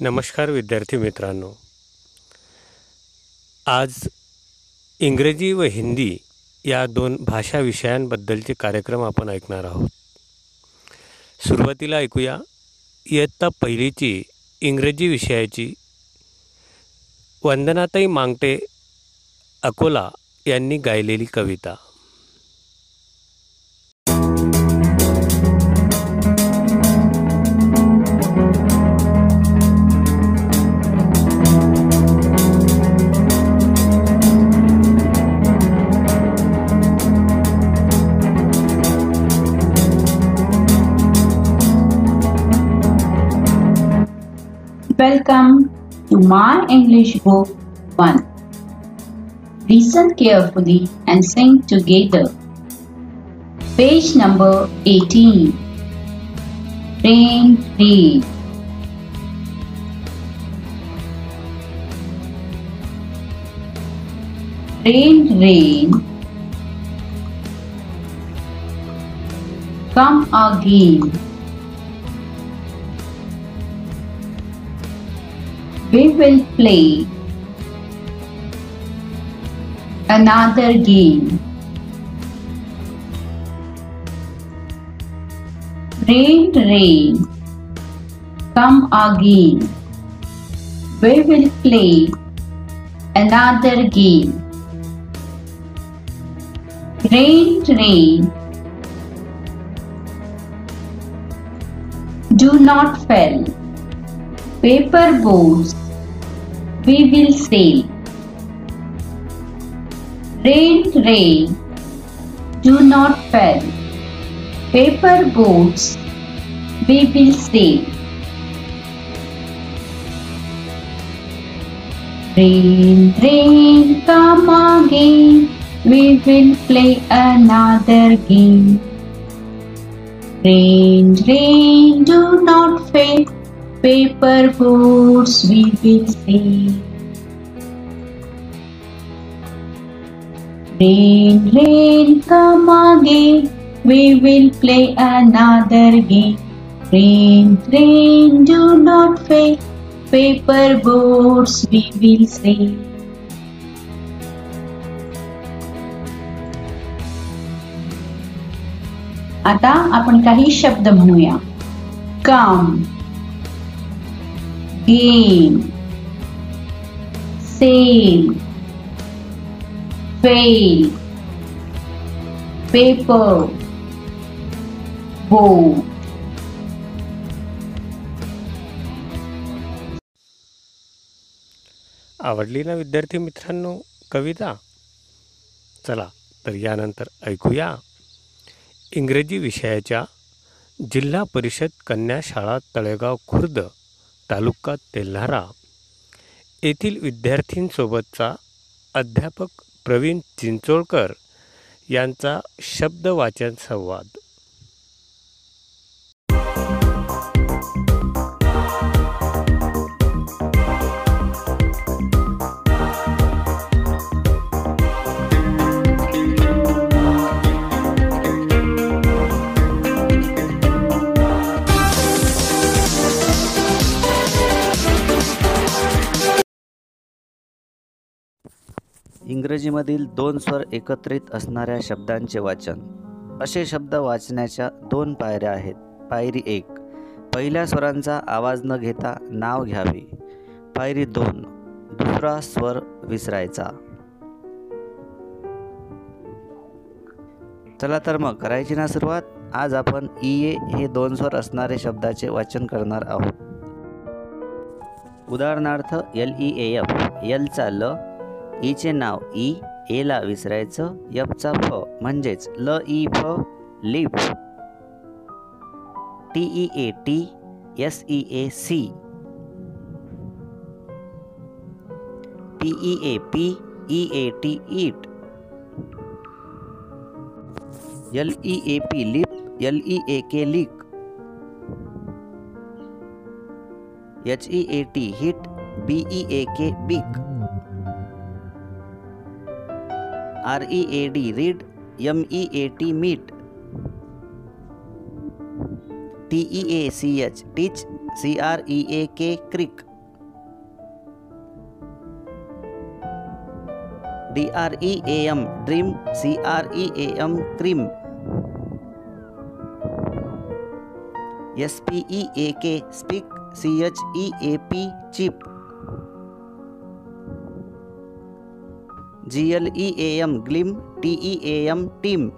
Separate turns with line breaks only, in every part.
नमस्कार विद्यार्थी मित्रांनो. आज इंग्रजी व हिंदी या दोन भाषा विषयांबद्दलचे कार्यक्रम आपण ऐकणार आहोत. सुरुवातीला ऐकूया इयत्ता पहिलीची इंग्रजी विषयाची वंदनाताई मांगटे अकोला यांनी गायलेली कविता.
Welcome to my English book 1. Listen carefully and sing together. Page number 18. Rain, rain. Rain, rain. Come again. We will play another game. Rain, rain, come again. We will play another game. Rain, rain, do not fail. Paper boats we will sail. Rain, rain, do not fail. Paper boats, we will sail. Rain, rain, come again. We will play another game. Rain, rain, do not fail paper boats we will see. Rain, rain, come again, we will play another game. Rain, rain, do not fail, paper boats we will see. आता आपण काही शब्द म्हणूया काम game, fail, paper,
आवडली ना विद्यार्थी मित्रांनो कविता? चला तर यानंतर ऐकूया. इंग्रजी विषयाच्या जिल्हा परिषद कन्या शाळा तळेगाव खुर्द. तालुका तेल्हारा. येथील विद्यार्थींसोबतचा अध्यापक प्रवीण चिंचोळकर यांचा शब्दवाचन संवाद.
इंग्रजीमधील दोन स्वर एकत्रित असणाऱ्या शब्दांचे वाचन. असे शब्द वाचण्याच्या दोन पायऱ्या आहेत. पायरी एक पहिल्या स्वरांचा आवाज न घेता नाव घ्यावे. पायरी दोन दुसरा स्वर विसरायचा. चला तर मग करायची ना सुरुवात? आज आपण ई ए हे दोन स्वर असणारे शब्दाचे वाचन करणार आहोत. उदाहरणार्थ एल ई ए एफ. एलचा ल ईचे नाव ई, एला विसरायचं, यपचा फ, म्हणजेच L, E, F, leaf. T, E, A, T, S, E, A, C. P E, A, P, E, A, T, eat. L, E, A, P leap L, E, A, K, leak. H, E, A, T, heat, B, E, A, K, beak. R E A D read M E A T meat T E A C H teach C R E A K creak D R E A M dream C R E A M cream S P E A K speak C H E A P cheap G L E A M gleam T E A M team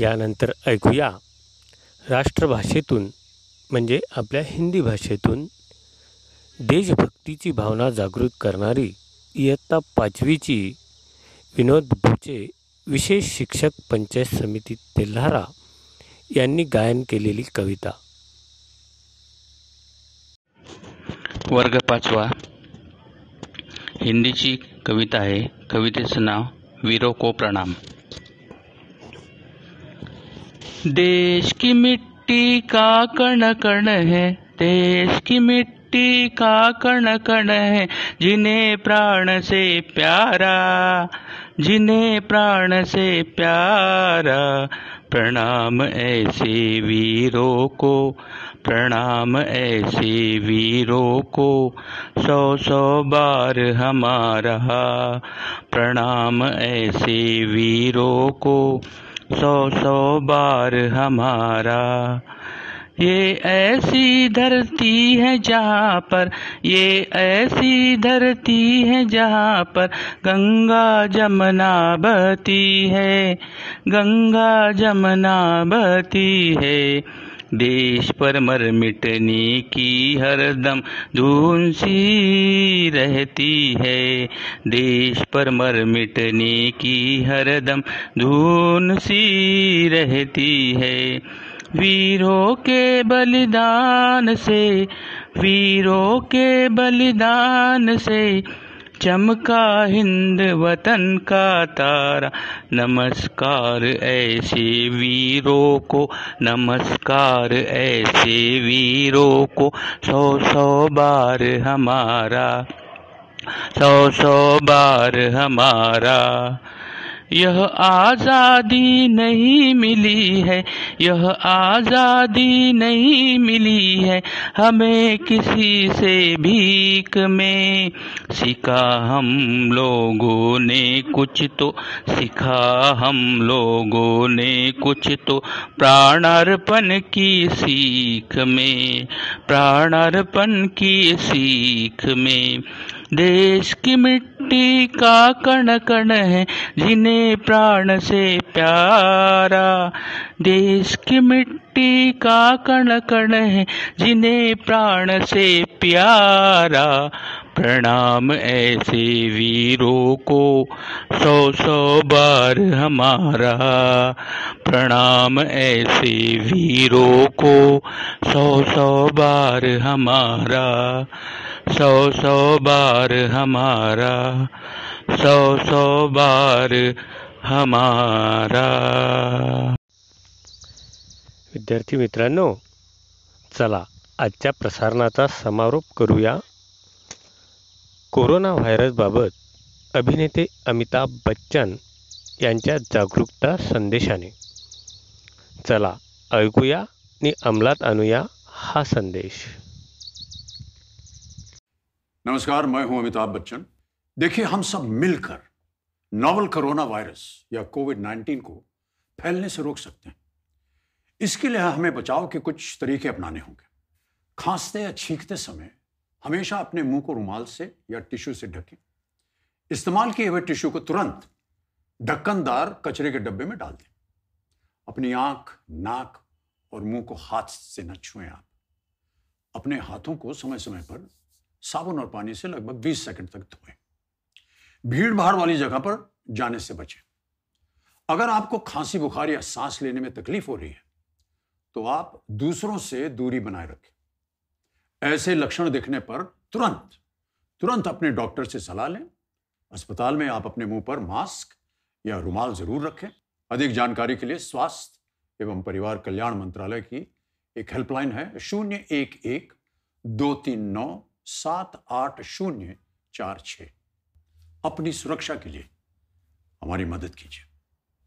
यानंतर ऐकूया. राष्ट्रभाषेतून म्हणजे आपल्या हिंदी भाषेतून देशभक्तीची भावना जागृत करणारी इयत्ता पाचवीची विनोद भुचे विशेष शिक्षक पंचायत समिती तेल्हारा यांनी गायन केलेली कविता.
वर्ग पाचवा. हिंदीची कविता आहे. कवितेचं नाव विरोको को प्रणाम. देश की मिट्टी का कण कण है, देश की मिट्टी का कण कण है, जिन्हें प्राण से प्यारा, जिन्हें प्राण से प्यारा, प्रणाम ऐसे वीरों को, प्रणाम ऐसे वीरों को, सौ सौ बार हमारा, प्रणाम ऐसे वीरों को सौ सौ बार हमारा। ये ऐसी धरती है जहाँ पर, ये ऐसी धरती है जहाँ पर गंगा जमुना बहती है, गंगा जमुना बहती है। देश पर मर मिटने की हरदम धून सी रहती है। देश पर मर मिटने की हरदम धून सी रहती है। वीरों के बलिदान से, वीरों के बलिदान से चमका हिंद वतन का तारा। नमस्कार ऐसे वीरों को, नमस्कार ऐसे वीरों को, सौ सौ बार हमारा, सौ सौ बार हमारा। यह आज़ादी नहीं मिली है, यह आज़ादी नहीं मिली है। हमें किसी से भीख में सीखा हम लोगों ने कुछ तो सीखा हम लोगों ने कुछ तो। प्राणार्पण की सीख में, प्राणार्पण की सीख में देश की मिट्टी का कण कण है, जिन्हें प्राण से प्यारा। देश की मिट्टी का कण कण है, जिन्हें प्राण से प्यारा। प्रणाम ऐसे वीरों को सौ सौ बार हमारा। प्रणाम ऐसे वीरों को सौ सौ बार हमारा। सौ सौ बार हमारा सौ सौ बार हमारा।
विद्यार्थी मित्रांनो चला आजच्या प्रसारणाचा समारोप करूया. कोरोना व्हायरसबाबत अभिनेते अमिताभ बच्चन यांच्या जागरूकता संदेशाने. चला ऐकूया आणि अंमलात आणूया हा संदेश.
नमस्कार, मैं हूँ अमिताभ बच्चन। देखिए, हम सब मिलकर नोवल कोरोना वायरस या कोविड 19 को फैलने से रोक सकते हैं। इसके लिए हमें बचाव के कुछ तरीके अपनाने होंगे। खांसते या छींकते समय हमेशा अपने मुँह को रुमाल से या टिश्यू से ढकें। इस्तेमाल किए हुए टिश्यू को तुरंत ढक्कनदार कचरे के डब्बे में डाल दें। अपनी आँख, नाक और मुँह को हाथ से न छुएँ आप। अपने हाथों को समय समय पर साबुन और पानी से लगभग 20 सेकंड तक धोएँ। भीड़ भाड़ वाली जगह पर जाने से बचें। अगर आपको खांसी, बुखार या सांस लेने में तकलीफ़ हो रही है तो आप दूसरों से दूरी बनाए रखें। ऐसे लक्षण दिखने पर तुरंत तुरंत अपने डॉक्टर से सलाह लें। अस्पताल में आप अपने मुँह पर मास्क या रुमाल ज़रूर रखें। अधिक जानकारी के लिए स्वास्थ्य एवं परिवार कल्याण मंत्रालय की एक हेल्पलाइन है शून्य एक एक दो तीन नौ सात आठ शून्य चार छ अपनी सुरक्षा के लिए हमारी मदद कीजिए।